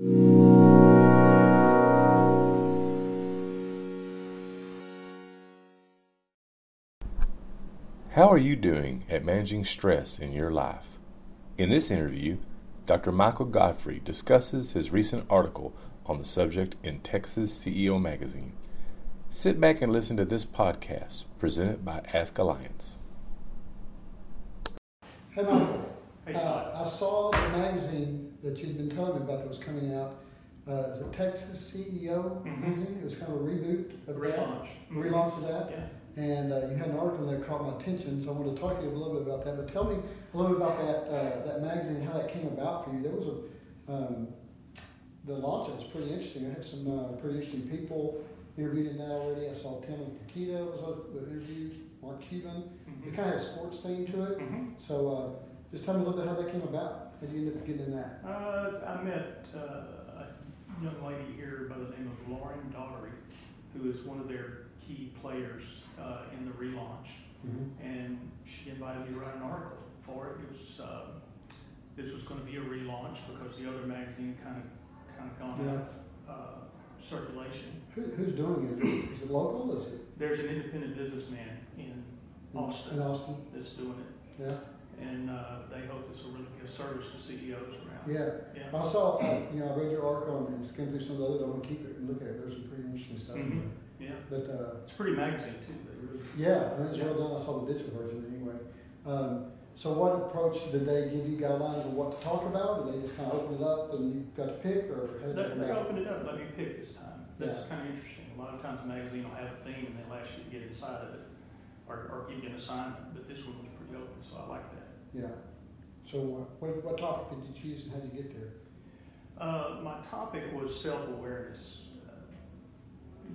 How are you doing at managing stress in your life? In this interview, Dr. Michael Godfrey discusses his recent article on the subject in Texas CEO Magazine. Sit back and listen to this podcast presented by Ask Alliance. Michael. Hey, Uh, I saw the magazine that you'd been telling me about that was coming out. Uh, is it Texas CEO Mhm. magazine? It was kind of a reboot of that. Relaunch. Relaunch of that. Yeah. And uh, you had an article there that caught my attention, so I wanted to talk to you a little bit about that. But tell me a little bit about that uh, that magazine how that came about for you. There was a um, the launch of it was pretty interesting. I had some uh, pretty interesting people interviewed in that already. I saw Tim Fertitta was the interview, Mark Cuban. It Mhm. kind of had a sports theme to it. Mhm. So uh, just tell me a little bit how that came about. How did you end up getting in that? Uh, I met uh, a young lady here by the name of Lauren Daugherty, who is one of their key players uh, in the relaunch. And she invited me to write an article for it. It was, uh, this was going to be a relaunch because the other magazine kind of, kind of gone out of uh, circulation. Who, who's doing it? Is, it? is it local? Is it There's an independent businessman in Austin In Austin? that's doing it. Yeah. And uh, they hope this will really be a service to CEOs around. Yeah. Yeah. I saw, uh, you know, I read your article and skimmed through some of the other, I want to keep it and look at it. There's some pretty interesting stuff. Mhm. there. Yeah. But, uh, It's pretty magazine too. Really. yeah, I mean, it's well done. I saw the digital version anyway. Um, so what approach did they give you guidelines on what to talk about? Did they just kind of open it up and you got to pick or how did They, they opened it up, let me pick this time. That's Yeah. kind of interesting. A lot of times a magazine will have a theme and they'll ask you to get inside of it or, or give you an assignment, but this one was pretty open, so I like that. Yeah. So uh, what, what topic did you choose and how did you get there? Uh, my topic was self-awareness. Uh,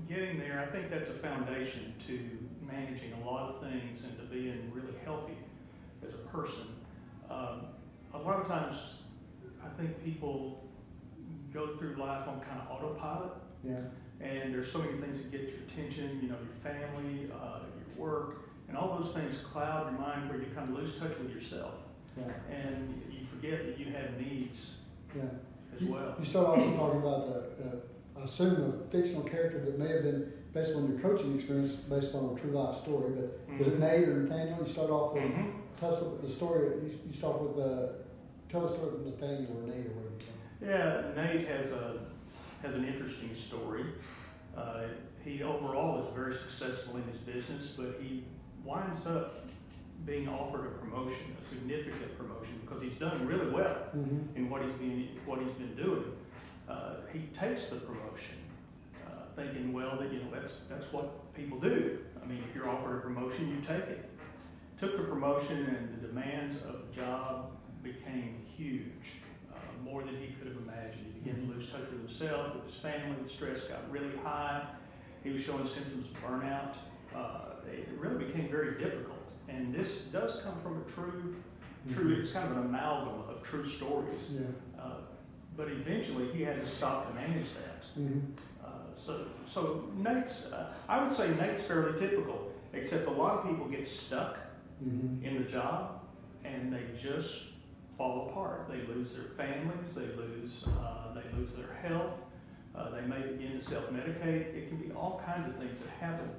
Getting there, I think that's a foundation to managing a lot of things and to being really healthy as a person. Um, a lot of times, I think people go through life on kind of autopilot, Yeah. and there's so many things that get your attention. You know, your family, uh, your work, and all those things cloud your mind where you kind of lose touch with yourself, Yeah. and you forget that you have needs Yeah. as You- well. You start off with talking about the, uh, I assume a fictional character that may have been based on your coaching experience, based on a true life story. But was it. Nate or Nathaniel? You start off with Mhm. tell us the story. You, you start with uh, tell the story of Nathaniel or Nate or whatever. Yeah, Nate has a has an interesting story. Uh, he overall is very successful in his business, but he winds up being offered a promotion, a significant promotion, because he's done really well Mm-hmm. in what he's been what he's been doing. Uh, he takes the promotion, uh, thinking, well, that you know that's that's what people do. I mean, if you're offered a promotion, you take it. Took the promotion, and the demands of the job became huge, uh, more than he could have imagined. He began to lose touch with himself, with his family. The stress got really high. He was showing symptoms of burnout. It really became very difficult. And this does come from a true, true. It's kind of an amalgam of true stories. Yeah. Uh, but eventually, he had to stop to manage that. Mm-hmm. Uh, so, so Nate's, uh, I would say Nate's fairly typical, except a lot of people get stuck Mm-hmm. in the job and they just fall apart. They lose their families, they lose, uh, they lose their health, uh, they may begin to self-medicate. It can be all kinds of things that happen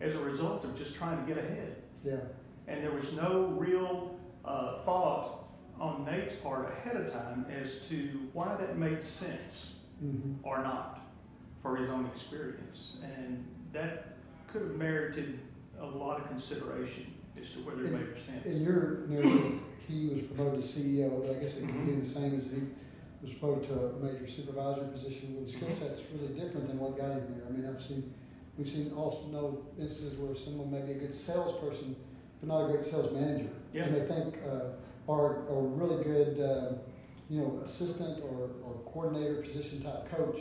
as a result of just trying to get ahead. Yeah. And there was no real uh, thought on Nate's part ahead of time as to why that made sense Mm-hmm. or not for his own experience. And that could have merited a lot of consideration as to whether it made sense. In your narrative, he was promoted to CEO, but I guess it could Mhm. be the same as he was promoted to a major supervisory position with a skill set that's really different than what got him there. I mean, I've seen, we've seen also know instances where someone may be a good salesperson, but not a great sales manager. Yeah. And they think, uh, are a really good, uh, you know, assistant or, or coordinator position type coach,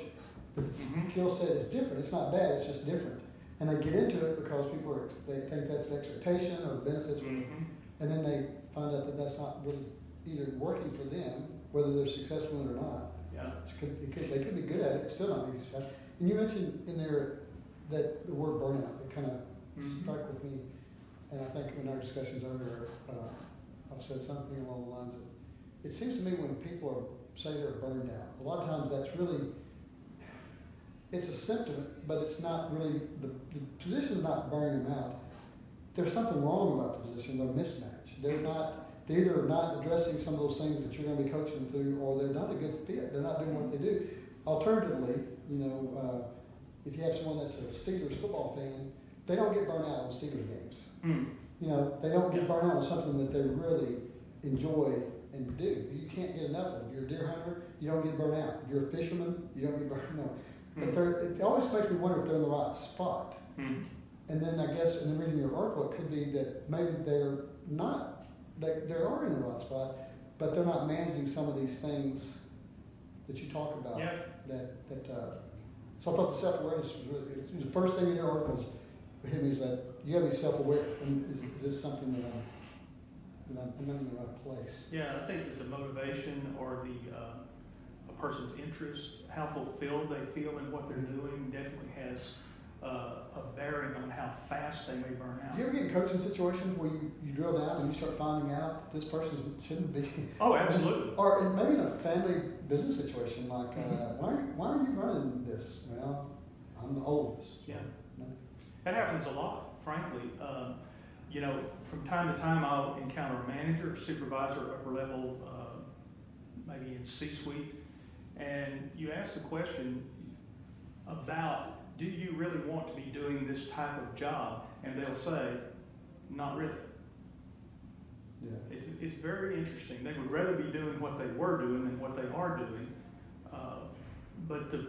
but the Mhm. skill set is different. It's not bad, it's just different. And they get into it because people are, they think that's expectation or benefits Mhm. and then they find out that that's not really either working for them, whether they're successful in it or not. Yeah. It could, it could, they could be good at it, still not be successful. And you mentioned in there that the word burnout, it kind of Mhm. stuck with me. And I think in our discussions earlier, uh, I've said something along the lines of, it seems to me when people are, say they're burned out, a lot of times that's really, it's a symptom, but it's not really, the, the position's not burning them out. There's something wrong about the position, they're mismatched. They're not, they're either not addressing some of those things that you're gonna be coaching them through, or they're not a good fit, they're not doing what they do. Alternatively, you know, uh, if you have someone that's a Steelers football fan, they don't get burnt out on Steelers games. Mm. You know, they don't get burnt out on something that they really enjoy and do. You can't get enough of. If you're a deer hunter, you don't get burnt out. If you're a fisherman, you don't get burnt out. But Mm. it always makes me wonder if they're in the right spot. Mm. And then I guess in the reading your article, it could be that maybe they're not, they, they are in the right spot, but they're not managing some of these things that you talk about. Yeah, That, that, uh, so I thought the self-awareness was really, the first thing in your article was, for me is that you gotta be self-aware. And is, is this something that I'm, that I'm, I'm in the right place? yeah, I think that the motivation or the, uh, a person's interest, how fulfilled they feel in what they're doing definitely has, uh, a bearing on how fast they may burn out. Do you ever get in coaching situations where you, you drill down and you start finding out this person shouldn't be? Oh, absolutely. Or maybe in a family business situation, like, uh, Mhm. why, are you- why are you running this? Well, I'm the oldest. Yeah. No. That happens a lot, frankly. Um, you know, from time to time, I'll encounter a manager, supervisor, upper level, uh, maybe in C-suite, and you ask the question about, do you really want to be doing this type of job? And they'll say, not really. Yeah. It's, it's very interesting. They would rather be doing what they were doing than what they are doing. Uh, but the,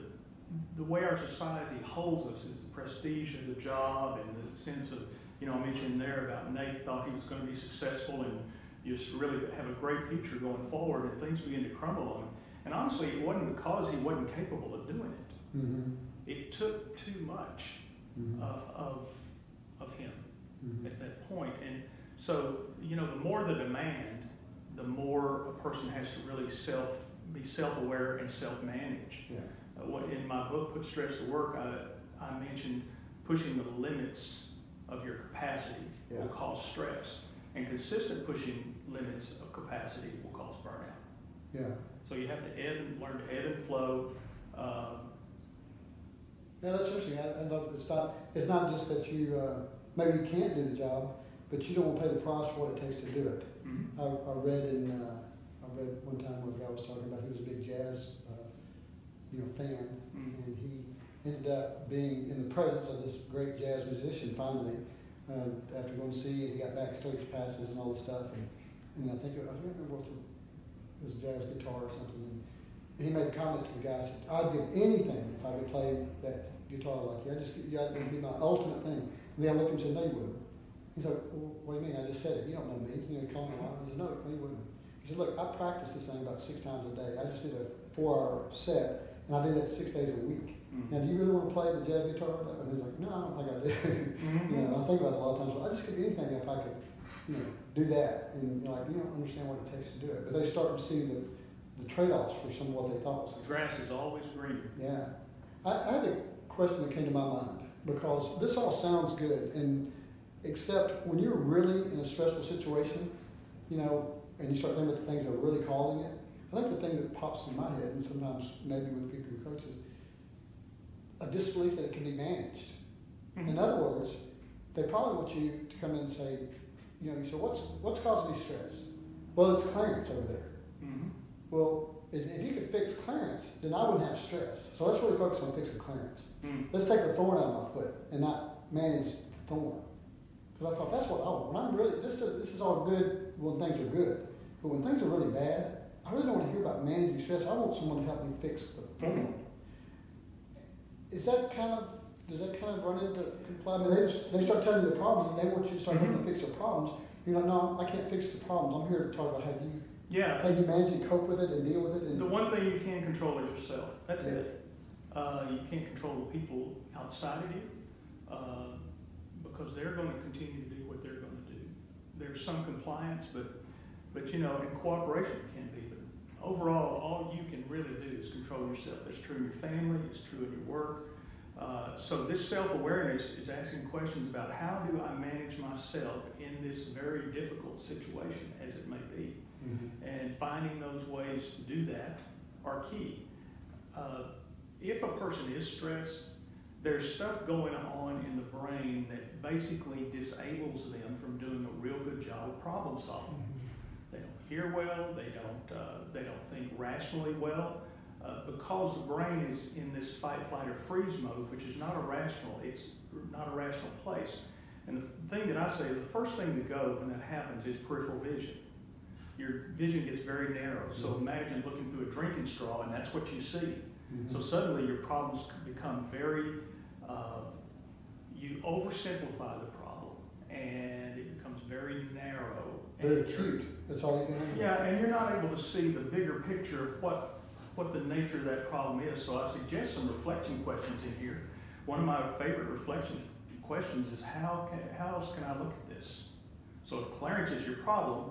the way our society holds us is the prestige of the job and the sense of, you know, I mentioned there about Nate thought he was going to be successful and just really have a great future going forward, and things begin to crumble on him. And honestly, it wasn't because he wasn't capable of doing it. Mm-hmm. It took too much Mm-hmm. uh, of, of him Mhm. at that point. And so, you know, the more the demand, the more a person has to really self, be self-aware and self-manage. Yeah. Uh, what, in my book, Put Stress to Work, I, I mentioned pushing the limits of your capacity Yeah. will cause stress. And consistent pushing limits of capacity will cause burnout. Yeah. So you have to ebb and learn to ebb and flow. Um, Yeah, that's interesting. I, I love, it's not, it's not just that you, uh, maybe you can't do the job, but you don't want to pay the price for what it takes to do it. mhm. I, I read in, uh, I read one time where a guy was talking about he was a big jazz, uh, you know, fan, Mhm. and he ended up being in the presence of this great jazz musician finally. Uh, after going to see it, he got backstage passes and all this stuff, and, and I think, it- I don't remember what the, it was a jazz guitar or something. And he made a comment to the guy, said, I'd give anything if I could play that guitar like you. I just, you got to be my ultimate thing. And the guy looked at him and said, no, you wouldn't. He's like, well, what do you mean? I just said it. You don't know me. You know, call me out. He said, no, no, you wouldn't. He said, look, I practice this thing about six times a day. I just did a four-hour set, and I do that six days a week. Mhm. Now, do you really want to play the jazz guitar? And he's like, no, I don't think I do. Mhm. you know, I think about it a lot of times. Well, I just could do anything if I could, you know, do that. And you're like, you don't understand what it takes to do it. But they start to see the, the trade-offs for some of what they thought was The grass is always greener. yeah. I, I had a question that came to my mind because this all sounds good, and except when you're really in a stressful situation, you know, and you start thinking about the things that are really causing it, I think the thing that pops in my head, and sometimes maybe with people who coach, is a disbelief that it can be managed. In other words, they probably want you to come in and say, you know, you say, what's, what's causing me stress? Well, it's Clarence over there. Mhm. Well, if, if you could fix Clarence, then I wouldn't have stress. So let's really focus on fixing Clarence. Mhm. Let's take the thorn out of my foot and not manage the thorn. Because I thought that's what I want. When I'm really, this is, this is all good when things are good. But when things are really bad, I really don't want to hear about managing stress. I want someone to help me fix the thorn. Is that kind of, does that kind of run into comply? I mean, they, just, they start telling you the problems and they want you to start helping Mhm. fix their problems. You're like, no, I can't fix the problems. I'm here to talk about how you, Yeah, how you manage and cope with it and deal with it. And, The one thing you can control is yourself. That's Yeah. it. Uh, you can't control the people outside of you uh, because they're going to continue to do what they're going to do. There's some compliance, but but you know, and cooperation can be. But overall, all you can really do is control yourself. That's true in your family. It's true in your work. Uh, so this self-awareness is asking questions about how do I manage myself in this very difficult situation, as it may be Mhm. and finding those ways to do that are key. uh, if a person is stressed, there's stuff going on in the brain that basically disables them from doing a real good job of problem solving. They don't hear well. They don't. Uh, they don't think rationally well. Uh, because the brain is in this fight, flight, or freeze mode, which is not a rational. It's not a rational place. And the thing that I say, the first thing to go when that happens is peripheral vision. Your vision gets very narrow. So imagine looking through a drinking straw, and that's what you see. Mhm. So suddenly your problems become very, uh, you oversimplify the problem, and it becomes very narrow. Very and you're- that's all you can handle. Yeah, and you're not able to see the bigger picture of what, what the nature of that problem is. So I suggest some reflection questions in here. One of my favorite reflection questions is how can, how else can I look at this? So if Clarence is your problem,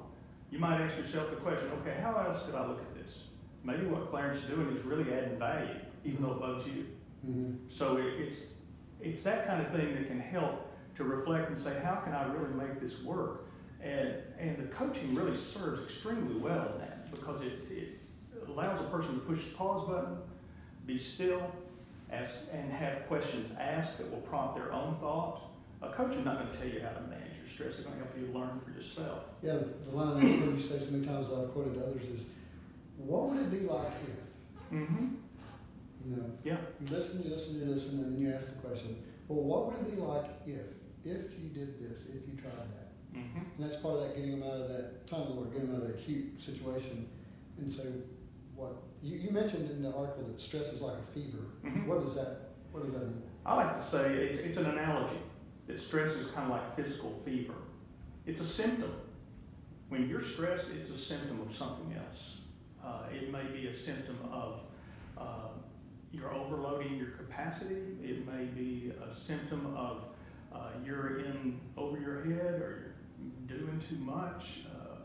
you might ask yourself the question, okay, how else could I look at this? Maybe what Clarence is doing is really adding value, even though it bugs you. Mhm. So it- it's, it's that kind of thing that can help to reflect and say, how can I really make this work? And, and the coaching really serves extremely well in that because it, it allows a person to push the pause button, be still, ask, and have questions asked that will prompt their own thought. A coach is not going to tell you how to manage stress. They're going to help you learn for yourself. Yeah, the line I've heard you say so many times I've quoted to others is, what would it be like if? Mm-hmm. You know, Yeah. you listen, you listen, you listen, and then you ask the question, well, what would it be like if? If you did this, if you tried that? Mm-hmm. And that's part of that getting them out of that tunnel or getting them out of that acute situation. And so, what you, you mentioned in the article that stress is like a fever. Mhm. What does that What does that mean? I like to say it's, it's an analogy that stress is kind of like physical fever. It's a symptom. When you're stressed, it's a symptom of something else. Uh, it may be a symptom of uh, you're overloading your capacity. It may be a symptom of uh, you're in over your head or you're doing too much. Uh,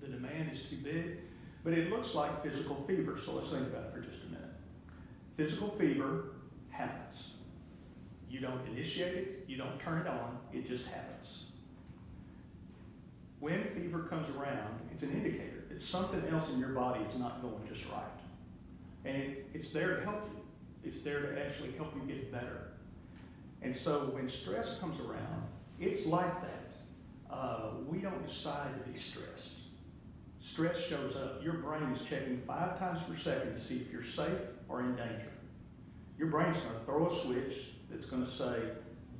the demand is too big. But it looks like physical fever. So let's think about it for just a minute. Physical fever happens. You don't initiate it, you don't turn it on, it just happens. When fever comes around, it's an indicator that something else in your body is not going just right. And it, it's there to help you, it's there to actually help you get better. And so when stress comes around, it's like that. Uh, we don't decide to be stressed. Stress shows up. Your brain is checking five times per second to see if you're safe or in danger. Your brain's going to throw a switch that's going to say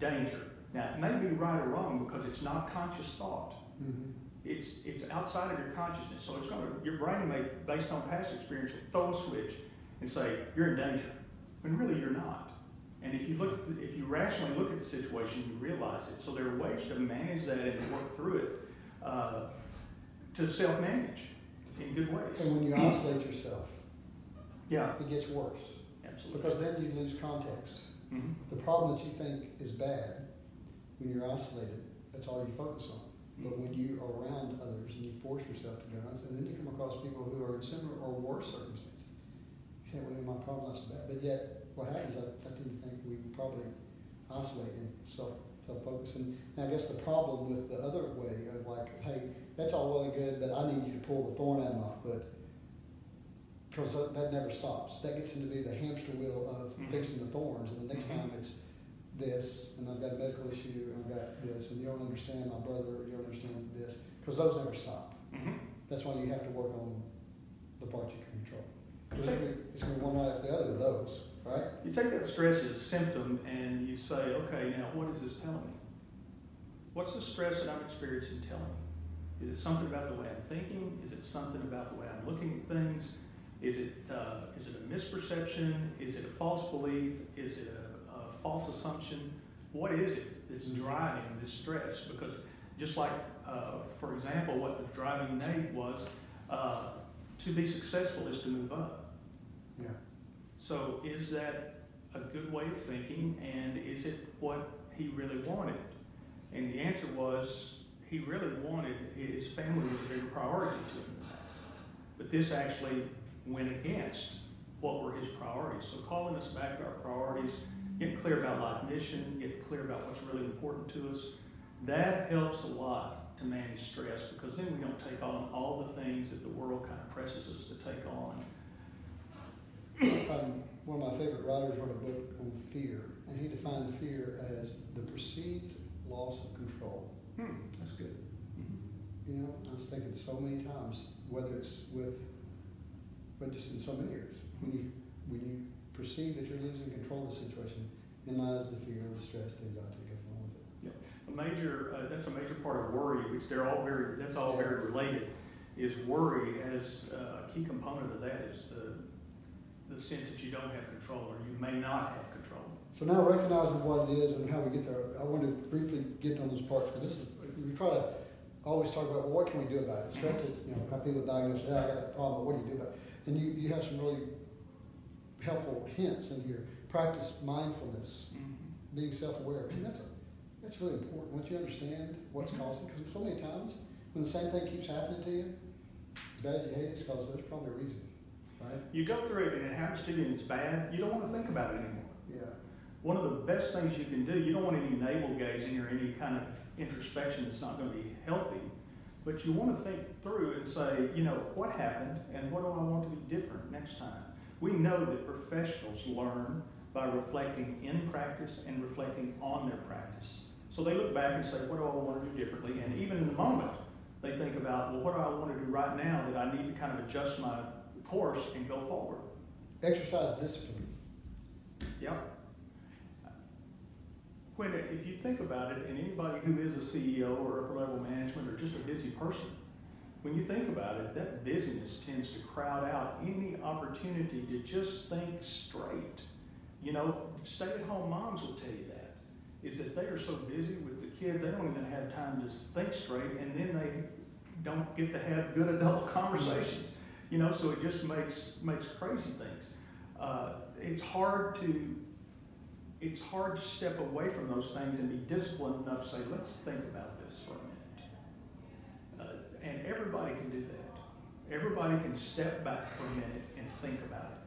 danger. Now, it may be right or wrong because it's not conscious thought. Mm-hmm. It's, it's outside of your consciousness. So it's going to, your brain may, based on past experience, will throw a switch and say, you're in danger. When really you're not. And if you look at the, if you rationally look at the situation, you realize it. So there are ways to manage that and work through it, uh, to self-manage in good ways. And when you isolate yourself, Yeah, it gets worse absolutely. because then you lose context. Mhm. The problem that you think is bad, when you're isolated, that's all you focus on. But when you are around others and you force yourself to be around, and then you come across people who are in similar or worse circumstances, you say, well, my problem's not so bad. But yet, what happens, I, I tend to think we probably isolate and self, self-focus. And, and I guess the problem with the other way of like, hey, that's all well and good, but I need you to pull the thorn out of my foot. Because that, never stops. That gets into be the hamster wheel of Mhm. fixing the thorns. And the next Mhm. time it's this, and I've got a medical issue, and I've got this, and you don't understand my brother, you don't understand this. Because those never stop. Mhm. That's why you have to work on the part you can control. It's it's gonna be one right after the other of those, right? You take that stress as a symptom and you say, okay, now what is this telling me? What's the stress that I'm experiencing telling me? Is it something about the way I'm thinking? Is it something about the way I'm looking at things? Is it, uh, is it a misperception? Is it a false belief? Is it a, a false assumption? What is it that's driving this stress? Because just like, uh, for example, what was driving Nate was uh, to be successful is to move up. Yeah. So is that a good way of thinking and is it what he really wanted? And the answer was he really wanted his family was a bigger priority to him. But this actually went against what were his priorities. So calling us back to our priorities, getting clear about life mission, getting clear about what's really important to us, that helps a lot to manage stress because then we don't take on all the things that the world kind of presses us to take on. one of my favorite writers wrote a book on fear, and he defined fear as the perceived loss of control. Hmm, that's good. Mhm. You know, I was thinking so many times, whether it's with, but just in so many areas, when you when you perceive that you're losing control of the situation, in lies the fear, and the stress, the anxiety that goes along with it. Yeah. A major, uh, that's a major part of worry, which they're all very, that's all very related, is worry as uh, a key component of that is the, the sense that you don't have control or you may not have control. So now recognizing what it is and how we get there, I want to briefly get on those parts because this is we try to always talk about well, what can we do about it. Especially you know how people diagnose, yeah, I got a problem. What do you do about it? And you, you have some really helpful hints in here. Practice mindfulness, being self-aware. And that's a, that's really important. Once you understand what's Mhm. causing, because so many times when the same thing keeps happening to you, as bad as you hate it, it's because there's probably a reason, right? You go through it and it happens to you and it's bad, you don't want to think about it anymore. Yeah. One of the best things you can do, you don't want any navel gazing or any kind of introspection that's not going to be healthy, but you want to think through and say, you know, what happened and what do I want to be different next time? We know that professionals learn by reflecting in practice and reflecting on their practice. So they look back and say, what do I want to do differently? And even in the moment, they think about, well, what do I want to do right now that I need to kind of adjust my course and go forward? Exercise discipline. Yep. When, if you think about it, and anybody who is a CEO or upper level management or just a busy person, when you think about it, that busyness tends to crowd out any opportunity to just think straight. You know, stay at home moms will tell you that, is that they are so busy with the kids, they don't even have time to think straight, and then they don't get to have good adult conversations. You know, so it just makes, makes crazy things. Uh, it's hard to it's hard to step away from those things and be disciplined enough to say, let's think about this for a minute. Uh, and everybody can do that. Everybody can step back for a minute and think about it.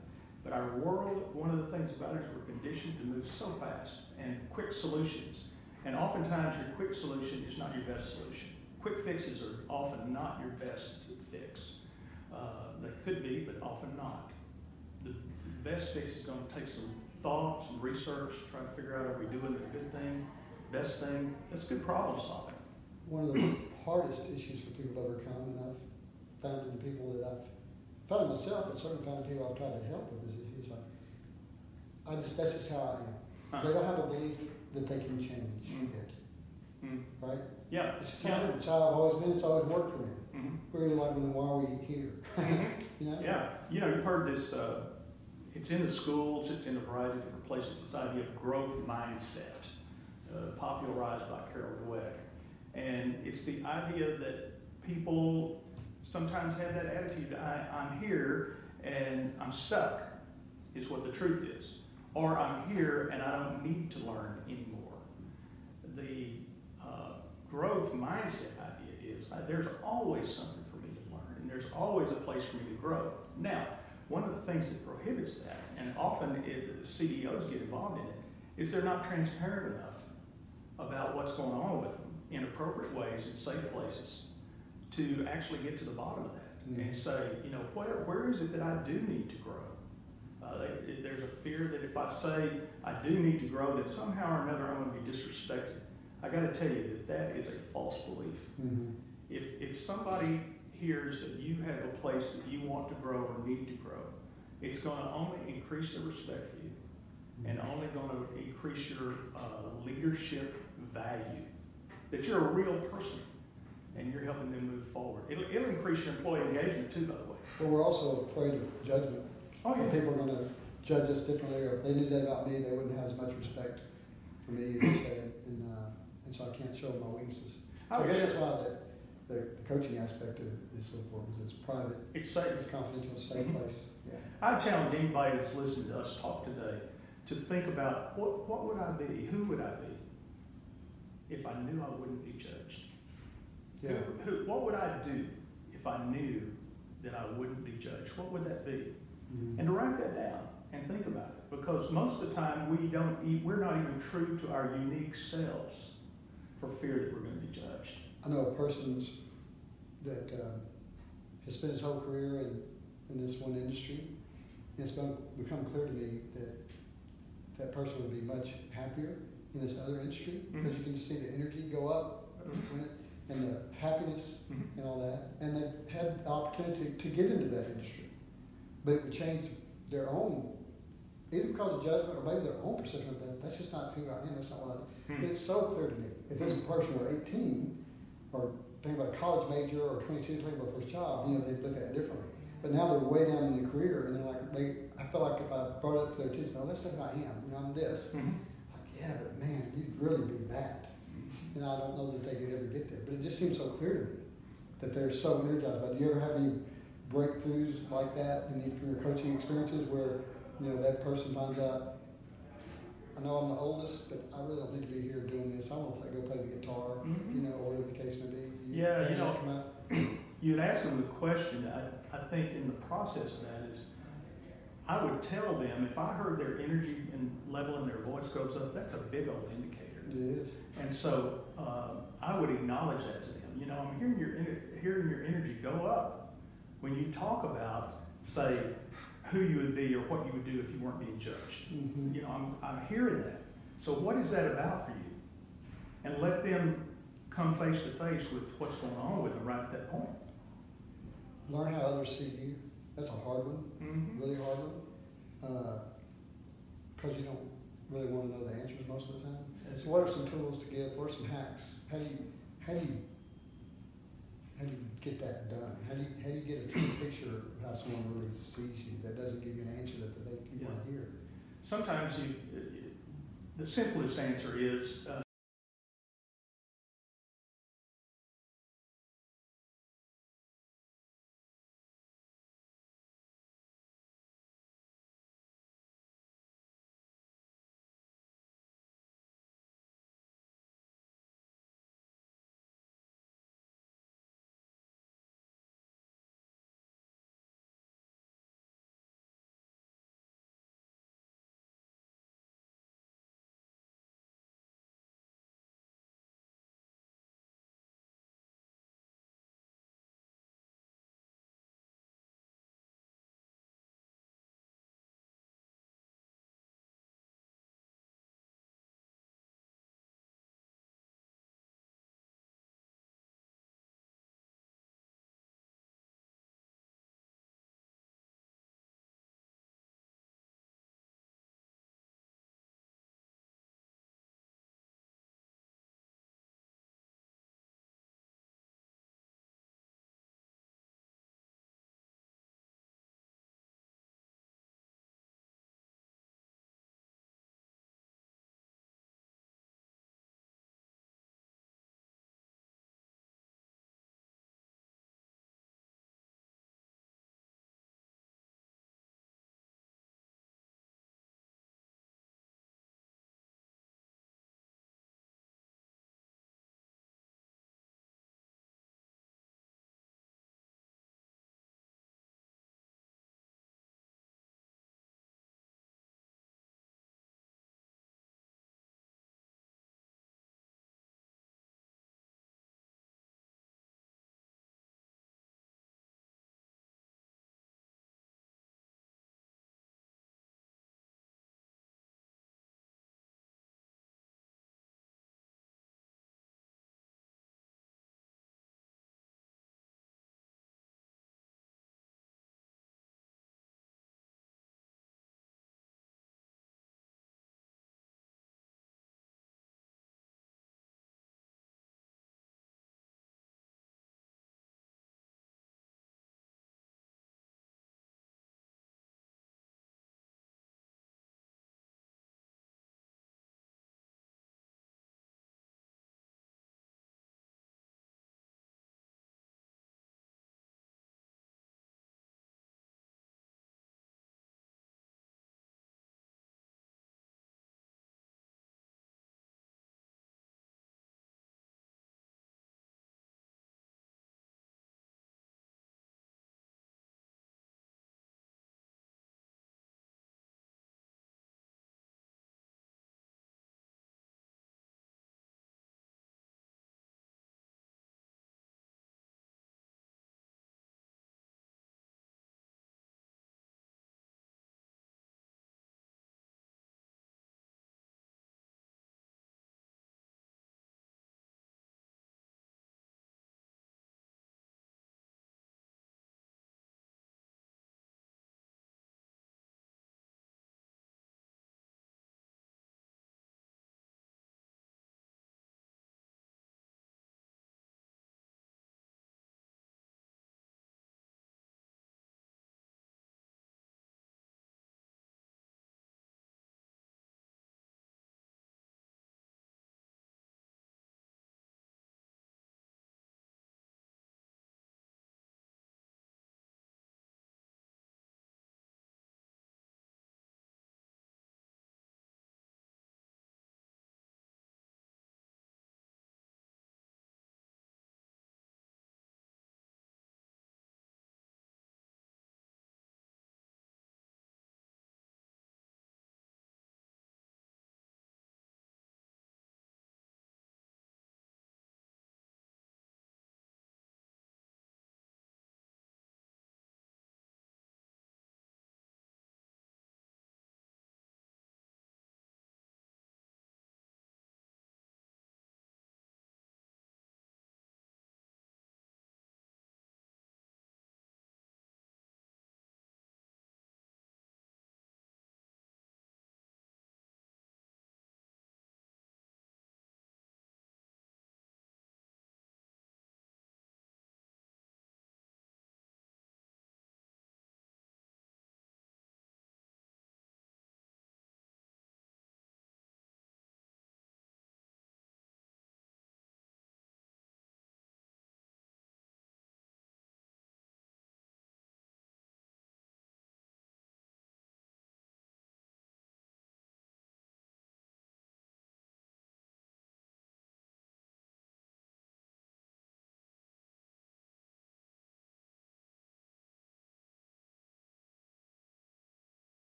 But our world, one of the things about it is we're conditioned to move so fast and quick solutions. And oftentimes your quick solution is not your best solution. Quick fixes are often not your best fix. Uh, they could be, but often not. The best fix is going to take some thought, and research, trying to figure out are we doing the good thing, best thing. That's good problem solving. One of the hardest issues for people to overcome, and I've found in the people that I've found myself, and certainly found people I've tried to help with this issue, is like, I just, that's just how I am. They don't have a belief that they can change Mm. it, Mm. right? Yeah. It's just Yeah. how, it's how I've always been, it's always worked for me. Mhm. We're like, well, why are we here? Mhm. You know? Yeah. You know, you've heard this, uh, it's in the schools, it's in a variety of different places, this idea of growth mindset, uh, popularized by Carol Dweck. And it's the idea that people sometimes have that attitude I, I'm here and I'm stuck, is what the truth is. Or I'm here and I don't need to learn anymore. The uh, growth mindset idea is uh, there's always something for me to learn and there's always a place for me to grow. Now, one of the things that prohibits that, and often it, CEOs get involved in it, is they're not transparent enough about what's going on with them in appropriate ways in safe places to actually get to the bottom of that Mhm. and say, you know, where, where is it that I do need to grow? Uh, they, there's a fear that if I say I do need to grow, that somehow or another I'm going to be disrespected. I got to tell you that that is a false belief. Mhm. If, if somebody hears that you have a place that you want to grow or need to grow, it's going to only increase the respect for you and only going to increase your uh, leadership value. That you're a real person and you're helping them move forward. It'll, it'll increase your employee engagement too, by the way. But we're also afraid of judgment. Oh, And People are gonna judge us differently, or if they knew that about me, they wouldn't have as much respect for me, you said, and, uh, and so I can't show my weaknesses. So I guess that's why the, the the coaching aspect of it is so important, because it's private, It's safe. it's confidential, it's safe Mhm. place, yeah. I challenge anybody that's listening to us talk today to think about what, what would I be? Who would I be if I knew I wouldn't be judged? Yeah, Who, who, what would I do if I knew that I wouldn't be judged? What would that be? Mhm. And to write that down and think about it, because most of the time we don't eat, we're not even true to our unique selves for fear that we're going to be judged. I know a person's that, uh, has spent his whole career in, in this one industry, it's been, become clear to me that that person would be much happier in this other industry, because you can just see the energy go up, Mhm. and the happiness Mhm. and all that, and they've had the opportunity to get into that industry. But it would change their own, either because of judgment or maybe their own perception of that, that's just not who I am, that's not what I, but Hmm. it's so clear to me. If this person were eighteen, or thinking about a college major, or twenty-two, thinking about first job, you know, they'd look at it differently. But now they're way down in the career, and they're like, they, I feel like if I brought it up to their attention, oh, that's not who I am, you know, I'm this. Mhm. Like, yeah, but man, you'd really be that. And I don't know that they could ever get there, but it just seems so clear to me that they're so energized. But do you ever have any breakthroughs like that in from your coaching experiences where, you know, that person finds out, I know I'm the oldest, but I really don't need to be here doing this. I want to play, go play the guitar, Mhm. you know, or whatever the case may be. Yeah, you know- Come out, You'd ask them the question, I, I think in the process of that is, I would tell them, if I heard their energy and level in their voice goes up, that's a big old indicator. it is. And so, uh, I would acknowledge that to them, you know, I'm hearing your, hearing your energy go up when you talk about, say, who you would be or what you would do if you weren't being judged. Mhm. You know, I'm, I'm hearing that. So what is that about for you? And let them come face to face with what's going on with them right at that point. Learn how others see you. That's a hard one. Mm-hmm. really hard one, because you don't really want to know the answers most of the time. That's- So what are some tools to give? What are some hacks? How do you, how do you, how do you get that done? How do you, how do you get a true picture of how someone really sees you that doesn't give you an answer that they, you want to hear? Sometimes you, the simplest answer is, uh,